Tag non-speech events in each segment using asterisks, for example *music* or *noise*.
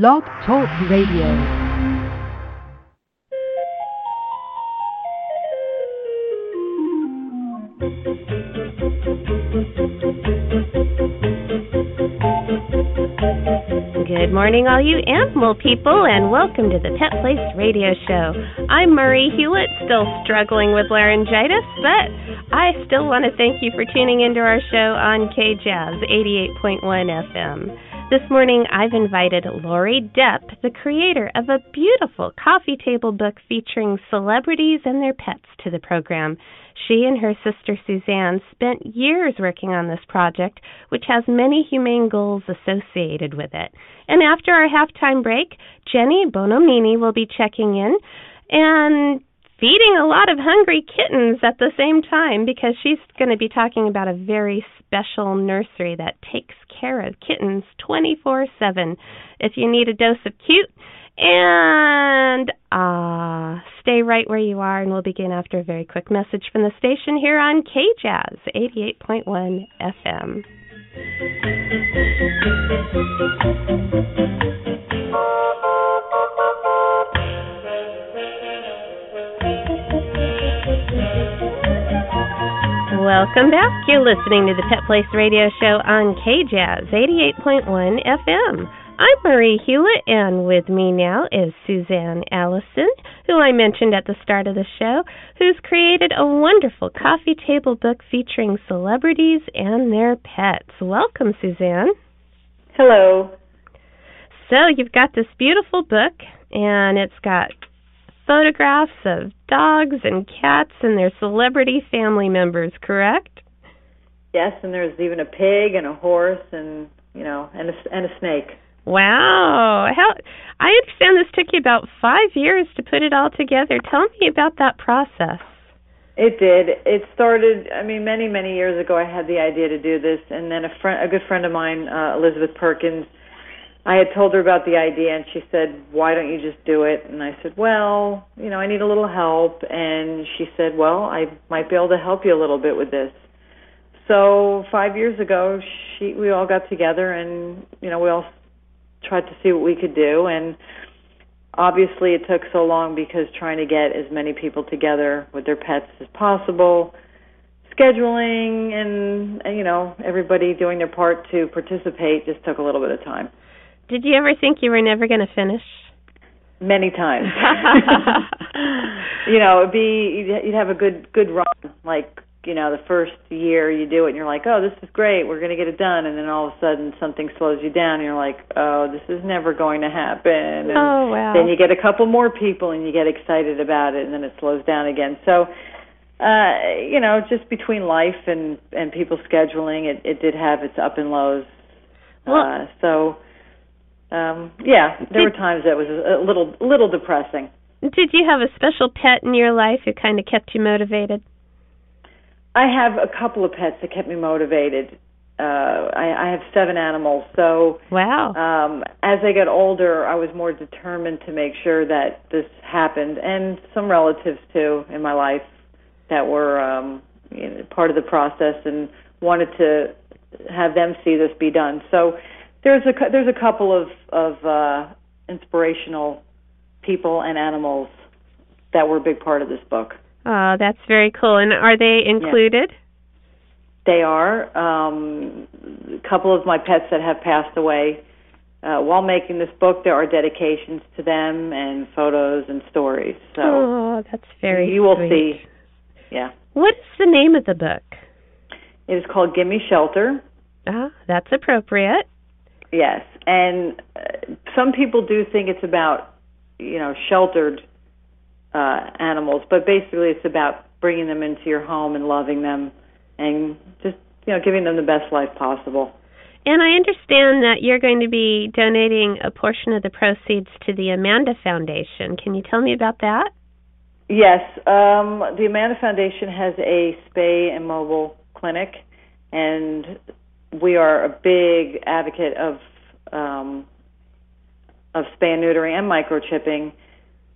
Blog Talk Radio. Good morning, all you animal people, and welcome to the Pet Place Radio Show. I'm Marie Hulett, still struggling with laryngitis, but I still want to thank you for tuning into our show on KJazz 88.1 FM. This morning, I've invited Lori Depp, the creator of a beautiful coffee table book featuring celebrities and their pets, to the program. She and her sister Suzanne spent years working on this project, which has many humane goals associated with it. And after our halftime break, Jenny Bonomini will be checking in and feeding a lot of hungry kittens at the same time because she's going to be talking about a very special nursery that takes care of kittens 24 7. If you need a dose of cute, and uh, stay right where you are, and we'll begin after a very quick message from the station here on KJazz 88.1 FM. Welcome back. You're listening to the Pet Place Radio Show on KJazz 88.1 FM. I'm Marie Hulett, and with me now is Suzanne Allison, who I mentioned at the start of the show, who's created a wonderful coffee table book featuring celebrities and their pets. Welcome, Suzanne. Hello. So, you've got this beautiful book, and it's got photographs of dogs and cats and their celebrity family members, correct? Yes, and there's even a pig and a horse and you know and a, and a snake. Wow. How I understand this took you about 5 years to put it all together. Tell me about that process. It did. It started I mean many many years ago I had the idea to do this and then a friend a good friend of mine uh Elizabeth Perkins I had told her about the idea and she said, "Why don't you just do it?" And I said, "Well, you know, I need a little help." And she said, "Well, I might be able to help you a little bit with this." So, 5 years ago, she we all got together and, you know, we all tried to see what we could do and obviously it took so long because trying to get as many people together with their pets as possible scheduling and you know everybody doing their part to participate just took a little bit of time did you ever think you were never going to finish? Many times. *laughs* you know, it'd be you'd have a good good run. Like you know, the first year you do it, and you're like, oh, this is great, we're going to get it done, and then all of a sudden something slows you down, and you're like, oh, this is never going to happen. And oh wow. Then you get a couple more people, and you get excited about it, and then it slows down again. So. Uh, you know, just between life and and people scheduling, it it did have its up and lows. Well, uh, so um, yeah, there Did- were times that was a little little depressing. Did you have a special pet in your life who kind of kept you motivated? I have a couple of pets that kept me motivated. Uh, I, I have seven animals, so Wow. um, as I got older, I was more determined to make sure that this happened, and some relatives too in my life that were um, you know, part of the process and wanted to have them see this be done. So there's a there's a couple of of uh, inspirational people and animals that were a big part of this book. Oh, that's very cool. And are they included? They are um, a couple of my pets that have passed away. Uh, while making this book, there are dedications to them and photos and stories. So oh, that's very you will sweet. see. Yeah, What is the name of the book? it is called "Gimme Shelter." Ah, that's appropriate. Yes, and uh, some people do think it's about you know sheltered uh, animals, but basically it's about bringing them into your home and loving them, and just you know giving them the best life possible. And I understand that you're going to be donating a portion of the proceeds to the Amanda Foundation. Can you tell me about that? Yes, um, the Amanda Foundation has a spay and mobile clinic, and we are a big advocate of um, of spay and neutering and microchipping.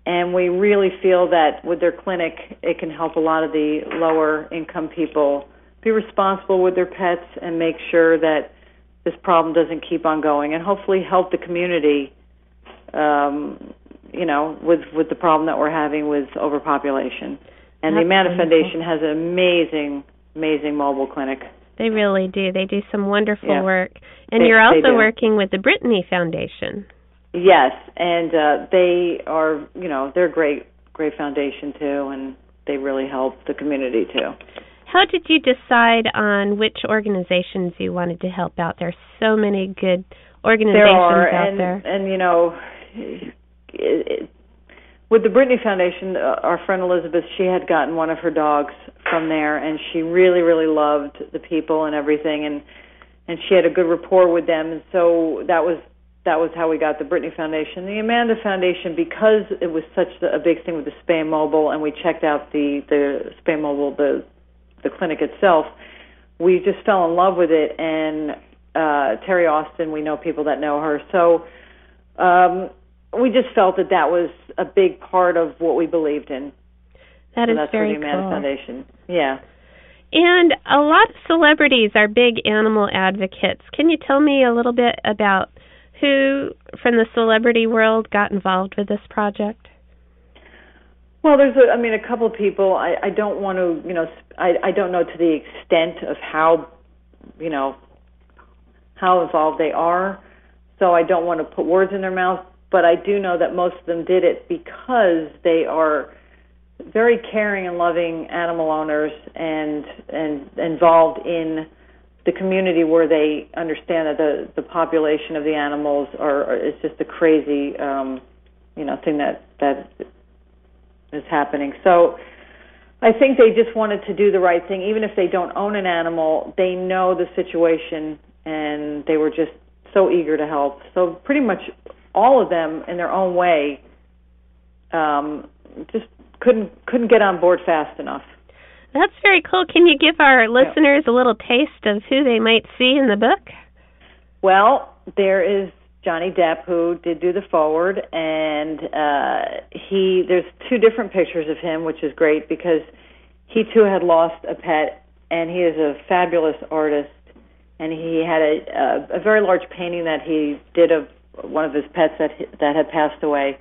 And we really feel that with their clinic, it can help a lot of the lower income people be responsible with their pets and make sure that this problem doesn't keep on going, and hopefully help the community um, you know, with with the problem that we're having with overpopulation. And That's the Amanda wonderful. Foundation has an amazing, amazing mobile clinic. They really do. They do some wonderful yeah. work. And they, you're also working with the Brittany Foundation. Yes, and uh, they are, you know, they're a great, great foundation too, and they really help the community too. How did you decide on which organizations you wanted to help out? There's so many good organizations there are, out and, there. And you know, it, it, with the Brittany Foundation, uh, our friend Elizabeth, she had gotten one of her dogs from there, and she really, really loved the people and everything, and and she had a good rapport with them, and so that was that was how we got the Brittany Foundation. The Amanda Foundation, because it was such a big thing with the Spay Mobile, and we checked out the the Spay Mobile, the the clinic itself, we just fell in love with it. And uh, Terry Austin, we know people that know her, so um, we just felt that that was a big part of what we believed in. That so is that's very the Amanda cool. Foundation. Yeah. And a lot of celebrities are big animal advocates. Can you tell me a little bit about who from the celebrity world got involved with this project? Well, there's a, I mean, a couple of people. I, I don't want to, you know, I, I don't know to the extent of how, you know, how involved they are. So I don't want to put words in their mouth, but I do know that most of them did it because they are very caring and loving animal owners and and involved in the community where they understand that the the population of the animals are, are is just a crazy um you know thing that that is happening. So I think they just wanted to do the right thing. Even if they don't own an animal they know the situation and they were just so eager to help. So pretty much all of them in their own way um just couldn't couldn't get on board fast enough that's very cool. Can you give our listeners a little taste of who they might see in the book? Well, there is Johnny Depp who did do the foreword, and uh, he there's two different pictures of him, which is great because he too had lost a pet, and he is a fabulous artist, and he had a a, a very large painting that he did of one of his pets that that had passed away,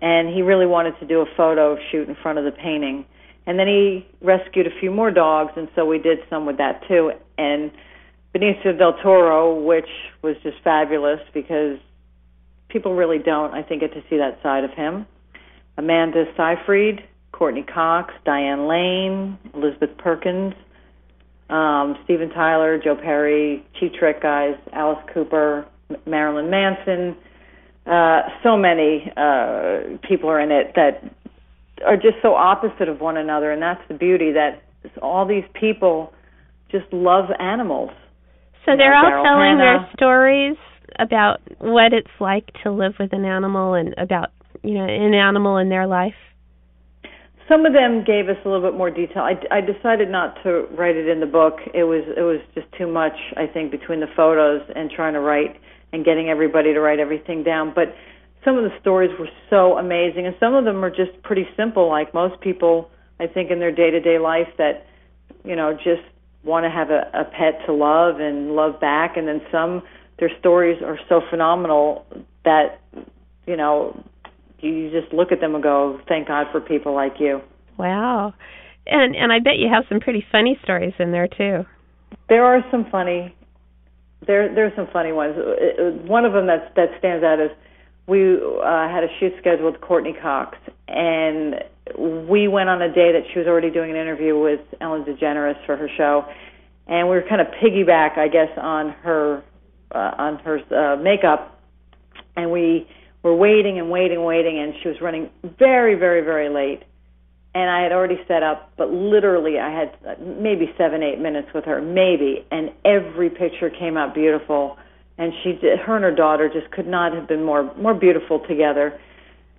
and he really wanted to do a photo shoot in front of the painting and then he rescued a few more dogs, and so we did some with that too. And Benicio del Toro, which was just fabulous because people really don't, I think, get to see that side of him. Amanda Seyfried, Courteney Cox, Diane Lane, Elizabeth Perkins, um, Steven Tyler, Joe Perry, Cheap Trick guys, Alice Cooper, Marilyn Manson. Uh, so many uh, people are in it that are just so opposite of one another, and that's the beauty that all these people just love animals. So they're you know, all telling Hannah. their stories about what it's like to live with an animal and about you know an animal in their life. Some of them gave us a little bit more detail. I, I decided not to write it in the book. It was it was just too much, I think, between the photos and trying to write and getting everybody to write everything down. But some of the stories were so amazing, and some of them are just pretty simple, like most people, I think, in their day to day life that, you know, just want to have a, a pet to love and love back, and then some, their stories are so phenomenal that, you know, you just look at them and go, thank God for people like you. Wow. And and I bet you have some pretty funny stories in there too. There are some funny there there's some funny ones. One of them that that stands out is we uh, had a shoot scheduled with Courteney Cox, and we went on a day that she was already doing an interview with Ellen DeGeneres for her show, and we were kind of piggyback, I guess, on her uh, on her uh, makeup, and we were waiting and waiting and waiting, and she was running very, very, very late. And I had already set up, but literally I had uh, maybe seven, eight minutes with her, maybe, and every picture came out beautiful. And she did, her and her daughter just could not have been more more beautiful together.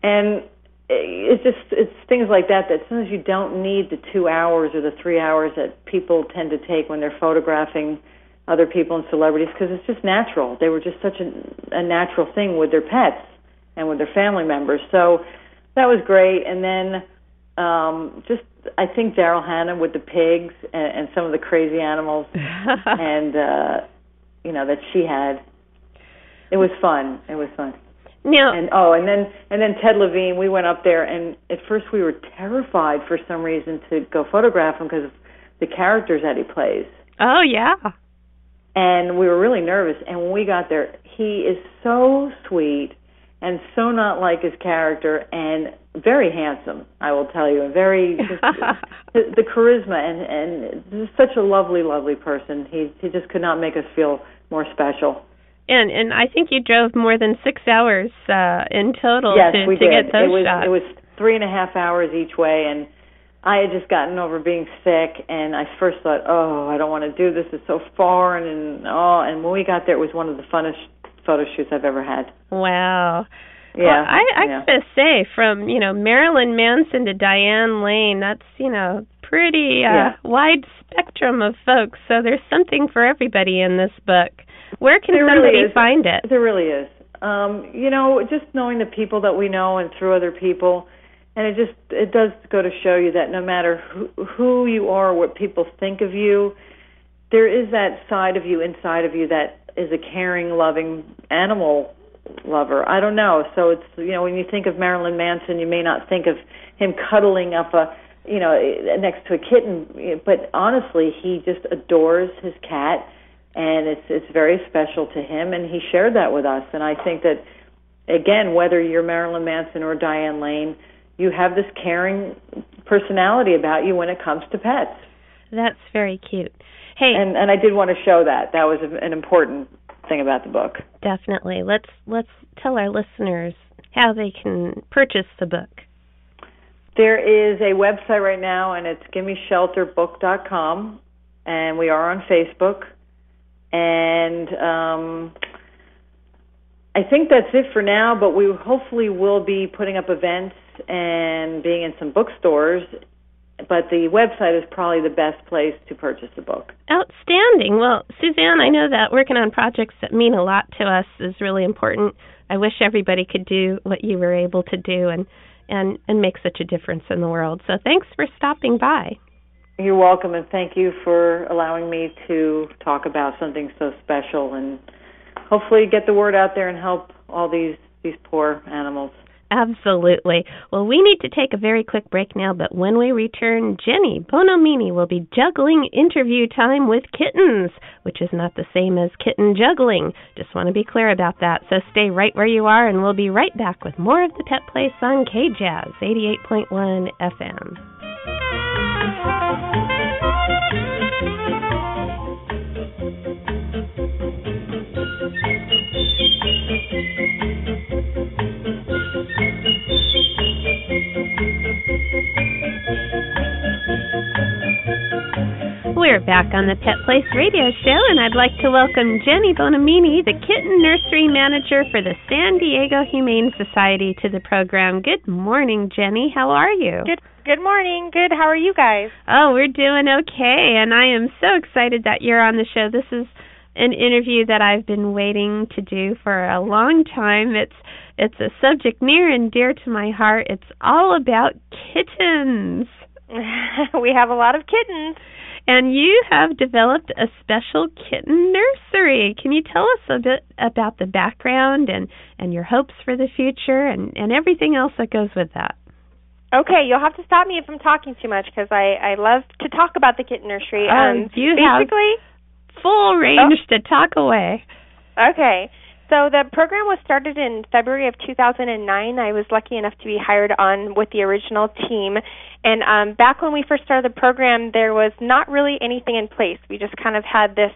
And it's just it's things like that that sometimes you don't need the two hours or the three hours that people tend to take when they're photographing other people and celebrities because it's just natural. They were just such a, a natural thing with their pets and with their family members. So that was great. And then um just I think Daryl Hannah with the pigs and, and some of the crazy animals *laughs* and uh you know that she had it was fun. It was fun. Now, and oh, and then and then Ted Levine, we went up there, and at first we were terrified for some reason to go photograph him because of the characters that he plays. oh yeah. and we were really nervous. And when we got there, he is so sweet and so not like his character, and very handsome. I will tell you, and very *laughs* just, the, the charisma and and just such a lovely, lovely person. He he just could not make us feel more special. And and I think you drove more than six hours uh in total yes, to, we to did. get those it was shots. it was three and a half hours each way, and I had just gotten over being sick, and I first thought, oh, I don't want to do this. It's so foreign, and oh, and when we got there, it was one of the funnest photo shoots I've ever had. wow. Yeah, Well, I I yeah. gotta say, from you know Marilyn Manson to Diane Lane, that's you know pretty uh, Yeah. wide spectrum of folks. So there's something for everybody in this book. Where can There somebody is. find it? There really is. Um, you know, just knowing the people that we know and through other people, and it just it does go to show you that no matter who, who you are, what people think of you, there is that side of you inside of you that is a caring, loving animal lover. I don't know. So it's you know when you think of Marilyn Manson, you may not think of him cuddling up a you know eh, next to a kitten, eh, but honestly, he just adores his cat and it's it's very special to him and he shared that with us and I think that again whether you're Marilyn Manson or Diane Lane you have this caring personality about you when it comes to pets That's very cute. Hey, and and I did want to show that that was an important thing about the book definitely. Let's let's tell our listeners how they can purchase the book. there is a website right now and it's gimmeshelterbook.com and we are on Facebook and um I think that's it for now, but we hopefully will be putting up events and being in some bookstores. But the website is probably the best place to purchase the book. Outstanding. Well, Suzanne, I know that working on projects that mean a lot to us is really important. I wish everybody could do what you were able to do and and and make such a difference in the world. So thanks for stopping by. You're welcome, and thank you for allowing me to talk about something so special and hopefully get the word out there and help all these these poor animals. Absolutely. Well, we need to take a very quick break now, but when we return, Jenny Bonomini will be juggling interview time with kittens, which is not the same as kitten juggling. Just want to be clear about that. So stay right where you are, and we'll be right back with more of the Pet Place on KJazz 88.1 FM. Back on the Pet Place Radio Show, and I'd like to welcome Jenny Bonomini, the kitten nursery manager for the San Diego Humane Society, to the program. Good morning, Jenny. How are you? Good good morning. Good. How are you guys? Oh, we're doing okay, and I am so excited that you're on the show. This is an interview that I've been waiting to do for a long time. It's it's a subject near and dear to my heart. It's all about kittens. *laughs* we have a lot of kittens. And you have developed a special kitten nursery. Can you tell us a bit about the background and, and your hopes for the future and, and everything else that goes with that? Okay, you'll have to stop me if I'm talking too much because I I love to talk about the kitten nursery. Oh, um, you have- basically, Full range to talk away. okay. So the program was started in February of 2009. I was lucky enough to be hired on with the original team. And um, back when we first started the program, there was not really anything in place. We just kind of had this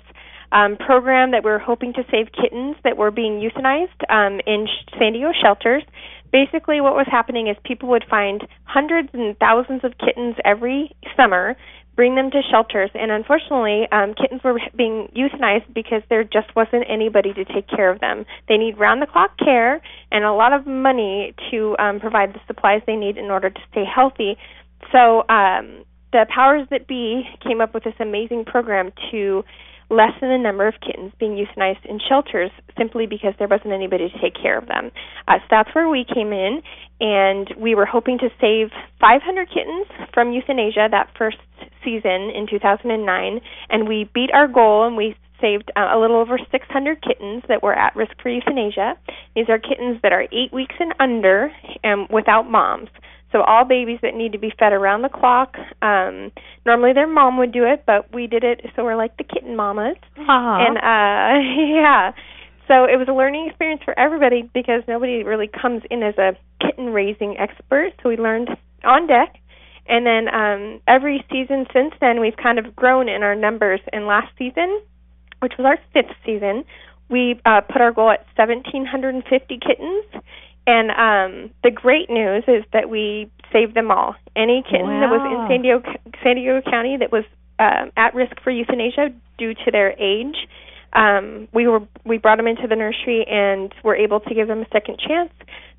um, program that we were hoping to save kittens that were being euthanized um, in sh- San Diego shelters. Basically, what was happening is people would find hundreds and thousands of kittens every summer, bring them to shelters, and unfortunately, um, kittens were being euthanized because there just wasn't anybody to take care of them. They need round-the-clock care and a lot of money to um, provide the supplies they need in order to stay healthy. So um, the powers that be came up with this amazing program to lessen the number of kittens being euthanized in shelters simply because there wasn't anybody to take care of them. Uh, so that's where we came in, and we were hoping to save 500 kittens from euthanasia that first season in 2009, and we beat our goal and we saved uh, a little over 600 kittens that were at risk for euthanasia. These are kittens that are eight weeks and under and without moms. So all babies that need to be fed around the clock. Um, normally their mom would do it, but we did it, so we're like the kitten mamas. Aww. And uh, *laughs* yeah, so it was a learning experience for everybody because nobody really comes in as a kitten raising expert. So we learned on deck. And then um, every season since then, we've kind of grown in our numbers. And last season, which was our fifth season, we uh, put our goal at 1,750 kittens. And um, the great news is that we saved them all. Any kitten wow. that was in San Diego, San Diego County that was um, at risk for euthanasia due to their age, um, we were we brought them into the nursery and were able to give them a second chance.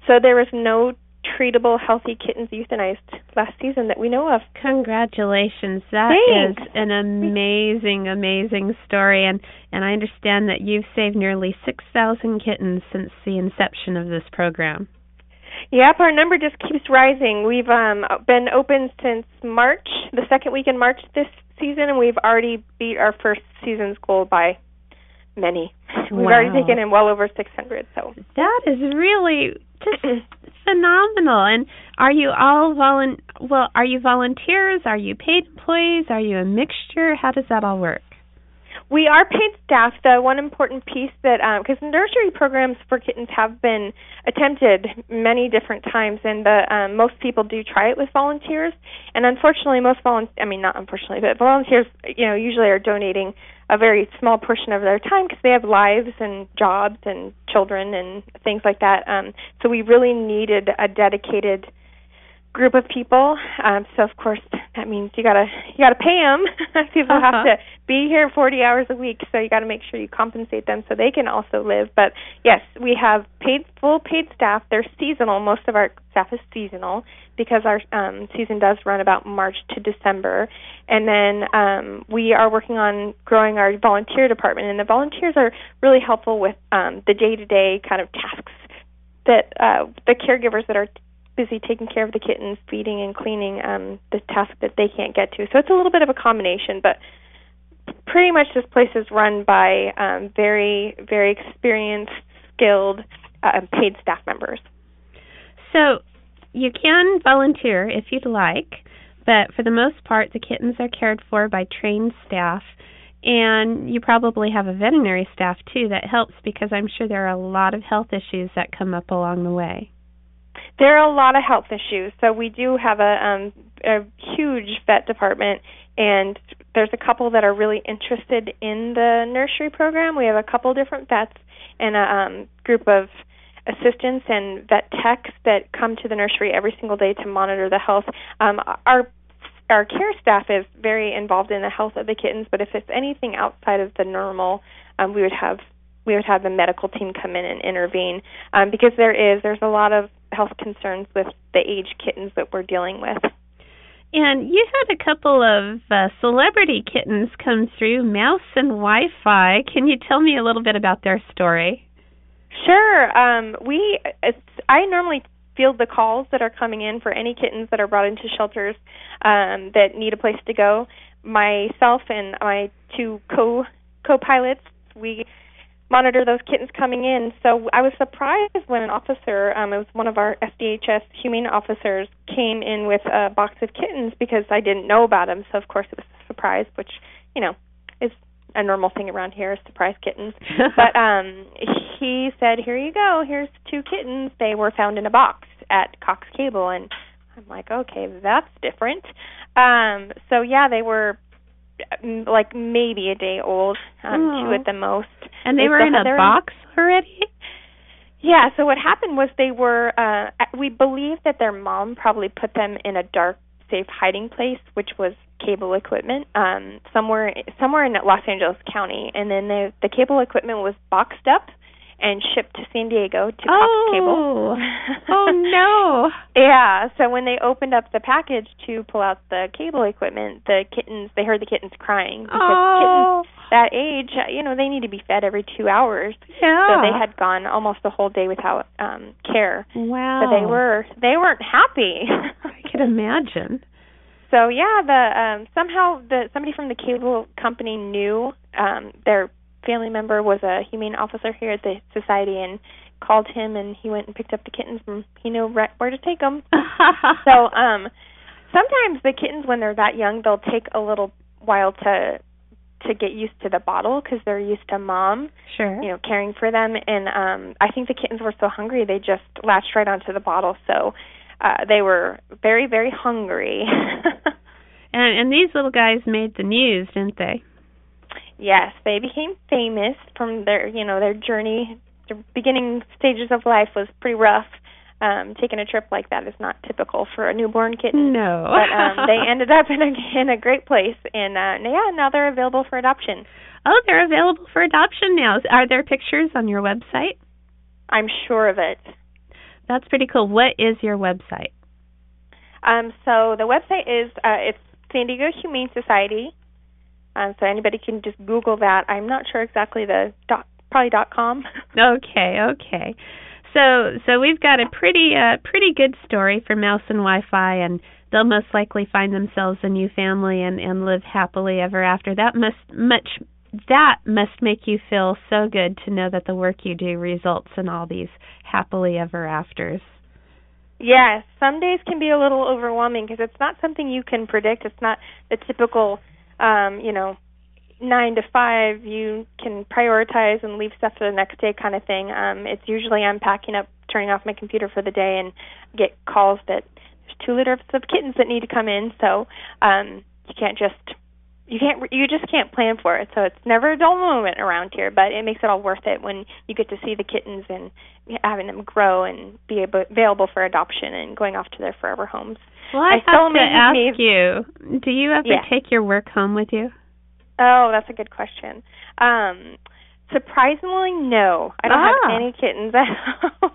So there was no treatable healthy kittens euthanized last season that we know of. Congratulations. That Thanks. is an amazing amazing story and and I understand that you've saved nearly 6,000 kittens since the inception of this program. Yep, our number just keeps rising. We've um been open since March, the second week in March this season and we've already beat our first season's goal by many. We've Wow. already taken in well over 600, so That is really just phenomenal. And are you all volun well, are you volunteers? Are you paid employees? Are you a mixture? How does that all work? We are paid staff. The one important piece that, because nursery programs for kittens have been attempted many different times, and the um, most people do try it with volunteers. And unfortunately, most volunteers, I mean, not unfortunately, but volunteers, you know, usually are donating a very small portion of their time because they have lives and jobs and children and things like that. Um, so we really needed a dedicated group of people. Um, so of course that means you gotta you gotta pay them. people *laughs* Uh-huh. have to be here 40 hours a week, so you got to make sure you compensate them so they can also live. But yes, we have paid full paid staff. They're seasonal. Most of our staff is seasonal because our um, season does run about March to December. And then um, we are working on growing our volunteer department, and the volunteers are really helpful with um, the day-to-day kind of tasks that uh, the caregivers that are busy taking care of the kittens, feeding and cleaning, um, the task that they can't get to. So it's a little bit of a combination, but pretty much this place is run by um, very, very experienced, skilled, uh, paid staff members. So you can volunteer if you'd like, but for the most part, the kittens are cared for by trained staff. And you probably have a veterinary staff too that helps because I'm sure there are a lot of health issues that come up along the way. There are a lot of health issues, so we do have a, um, a huge vet department, and there's a couple that are really interested in the nursery program. We have a couple different vets and a um, group of assistants and vet techs that come to the nursery every single day to monitor the health. Um, our our care staff is very involved in the health of the kittens, but if it's anything outside of the normal, um, we would have we would have the medical team come in and intervene um, because there is there's a lot of health concerns with the age kittens that we're dealing with. And you had a couple of uh, celebrity kittens come through, Mouse and Wi-Fi. Can you tell me a little bit about their story? Sure. Um, we I normally field the calls that are coming in for any kittens that are brought into shelters um, that need a place to go. Myself and my two co co-pilots, we monitor those kittens coming in. So I was surprised when an officer, um, it was one of our SDHS humane officers, came in with a box of kittens because I didn't know about them. So of course it was a surprise, which you know is a normal thing around here, surprise kittens. *laughs* but um, he said, "Here you go. Here's two kittens. They were found in a box at Cox Cable." And I'm like, "Okay, that's different." Um, so yeah, they were like maybe a day old, um, Oh. two at the most. And they They were in a box already? Yeah, so what happened was they were uh we believe that their mom probably put them in a dark safe hiding place which was cable equipment um somewhere somewhere in Los Angeles County and then the the cable equipment was boxed up and shipped to San Diego to Cox oh. Cable. *laughs* oh no. Yeah, so when they opened up the package to pull out the cable equipment, the kittens they heard the kittens crying because Oh. kittens that age, you know, they need to be fed every 2 hours. Yeah. So they had gone almost a whole day without um care. Wow. So they were they weren't happy. I could imagine. so yeah, the um somehow the somebody from the cable company knew um their family member was a humane officer here at the society and called him and he went and picked up the kittens and he knew right where to take them. *laughs* so um sometimes the kittens when they're that young they'll take a little while to to get used to the bottle because they're used to mom sure. you know caring for them. And um i think the kittens were so hungry they just latched right onto the bottle. So uh they were very very hungry. *laughs* And and these little guys made the news didn't they yes they became famous from their you know their journey. The beginning stages of life was pretty rough. Um taking a trip like that is not typical for a newborn kitten. No. But um they *laughs* ended up in a in a great place. And uh yeah now they're available for adoption. Oh they're available for adoption now. Are there pictures on your website? I'm sure of it. That's pretty cool. What is your website? Um so the website is uh it's san diego humane society um so anybody can just google that i'm not sure exactly the dot probably dot com *laughs* okay okay so so we've got a pretty uh pretty good story for Mouse and Wi-Fi, and they'll most likely find themselves a new family and and live happily ever after. That must much that must make you feel so good to know that the work you do results in all these happily ever afters. Yes, some days can be a little overwhelming because it's not something you can predict. It's not the typical, um, you know, nine to five you can prioritize and leave stuff for the next day kind of thing. Um it's usually i'm packing up turning off my computer for the day and get calls that there's two litters of kittens that need to come in. So um you can't just you can't you just can't plan for it so it's never a dull moment around here but it makes it all worth it when you get to see the kittens and having them grow and be able, available for adoption and going off to their forever homes well i, I have to ask me, you do you ever yeah. take your work home with you Oh, that's a good question. Um, surprisingly, no. I don't ah. have any kittens at *laughs* home.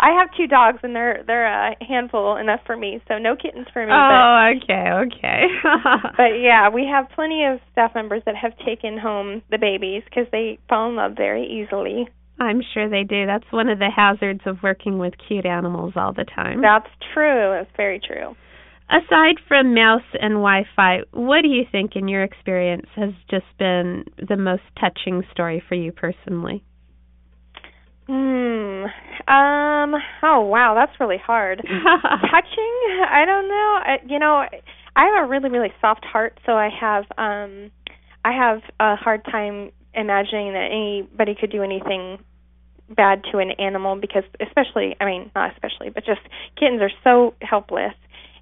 I have two dogs, and they're they're a handful enough for me. So no kittens for me. Oh, but, okay, okay. *laughs* but yeah, we have plenty of staff members that have taken home the babies because they fall in love very easily. I'm sure they do. That's one of the hazards of working with cute animals all the time. That's true. That's very true. Aside from mouse and Wi Fi, what do you think, in your experience, has just been the most touching story for you personally? Hmm. Um. Oh wow, that's really hard. *laughs* touching? I don't know. I, you know, I have a really really soft heart, so I have um, I have a hard time imagining that anybody could do anything bad to an animal because especially I mean not especially but just kittens are so helpless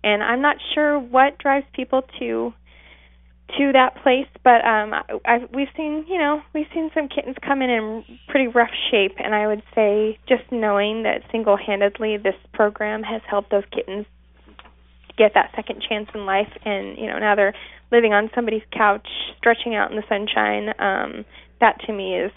and I'm not sure what drives people to to that place but um I we've seen you know we've seen some kittens come in in pretty rough shape. And I would say just knowing that single-handedly this program has helped those kittens get that second chance in life. And you know now they're living on somebody's couch stretching out in the sunshine. Um that to me is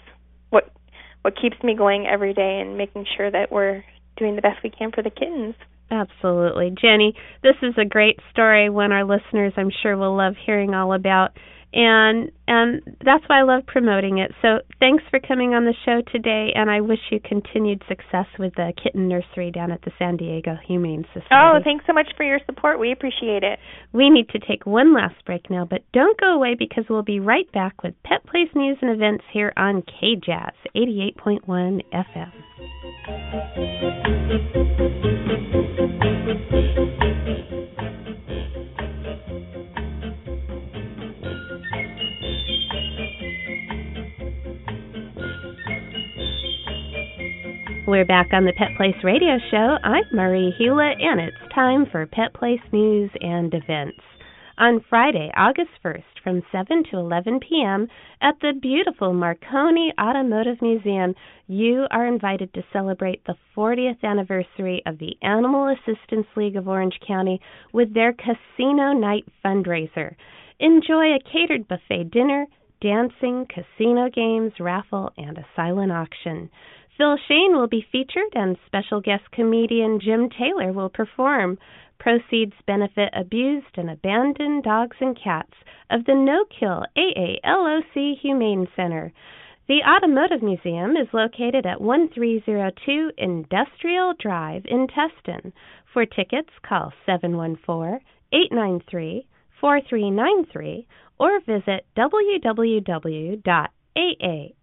what what keeps me going every day and making sure that we're doing the best we can for the kittens Absolutely. Jenny, this is a great story one our listeners I'm sure will love hearing all about. And and that's why I love promoting it. So thanks for coming on the show today and I wish you continued success with the kitten nursery down at the San Diego Humane Society. Oh, thanks so much for your support. We appreciate it. We need to take one last break now, but don't go away because we'll be right back with Pet Place news and events here on KJazz 88.1 FM. We're back on the Pet Place Radio Show. I'm Marie Hulett, and it's time for Pet Place news and events. On Friday, August 1st, from 7 to 11 p.m., at the beautiful Marconi Automotive Museum, you are invited to celebrate the 40th anniversary of the Animal Assistance League of Orange County with their Casino Night fundraiser. Enjoy a catered buffet dinner, dancing, casino games, raffle, and a silent auction. Phil Shane will be featured, and special guest comedian Jim Taylor will perform. Proceeds benefit abused and abandoned dogs and cats of the No Kill AALOC Humane Center. The Automotive Museum is located at 1302 Industrial Drive in Tustin. For tickets, call 714 893 4393 or visit www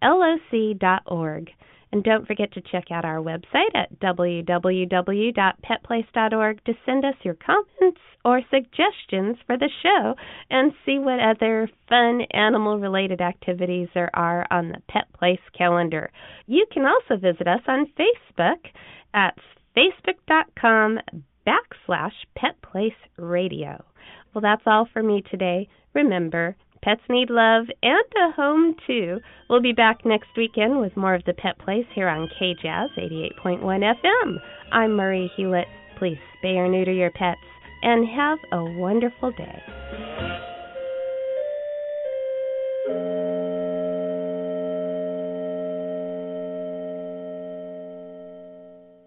aaloc.org. And don't forget to check out our website at www.petplace.org to send us your comments or suggestions for the show and see what other fun animal related activities there are on the Pet Place calendar. You can also visit us on Facebook at facebook.com backslash Pet Place Radio. Well, that's all for me today. Remember, Pets need love and a home, too. We'll be back next weekend with more of the Pet Place here on KJazz 88.1 FM. I'm Marie Hulett. Please spay or neuter your pets and have a wonderful day.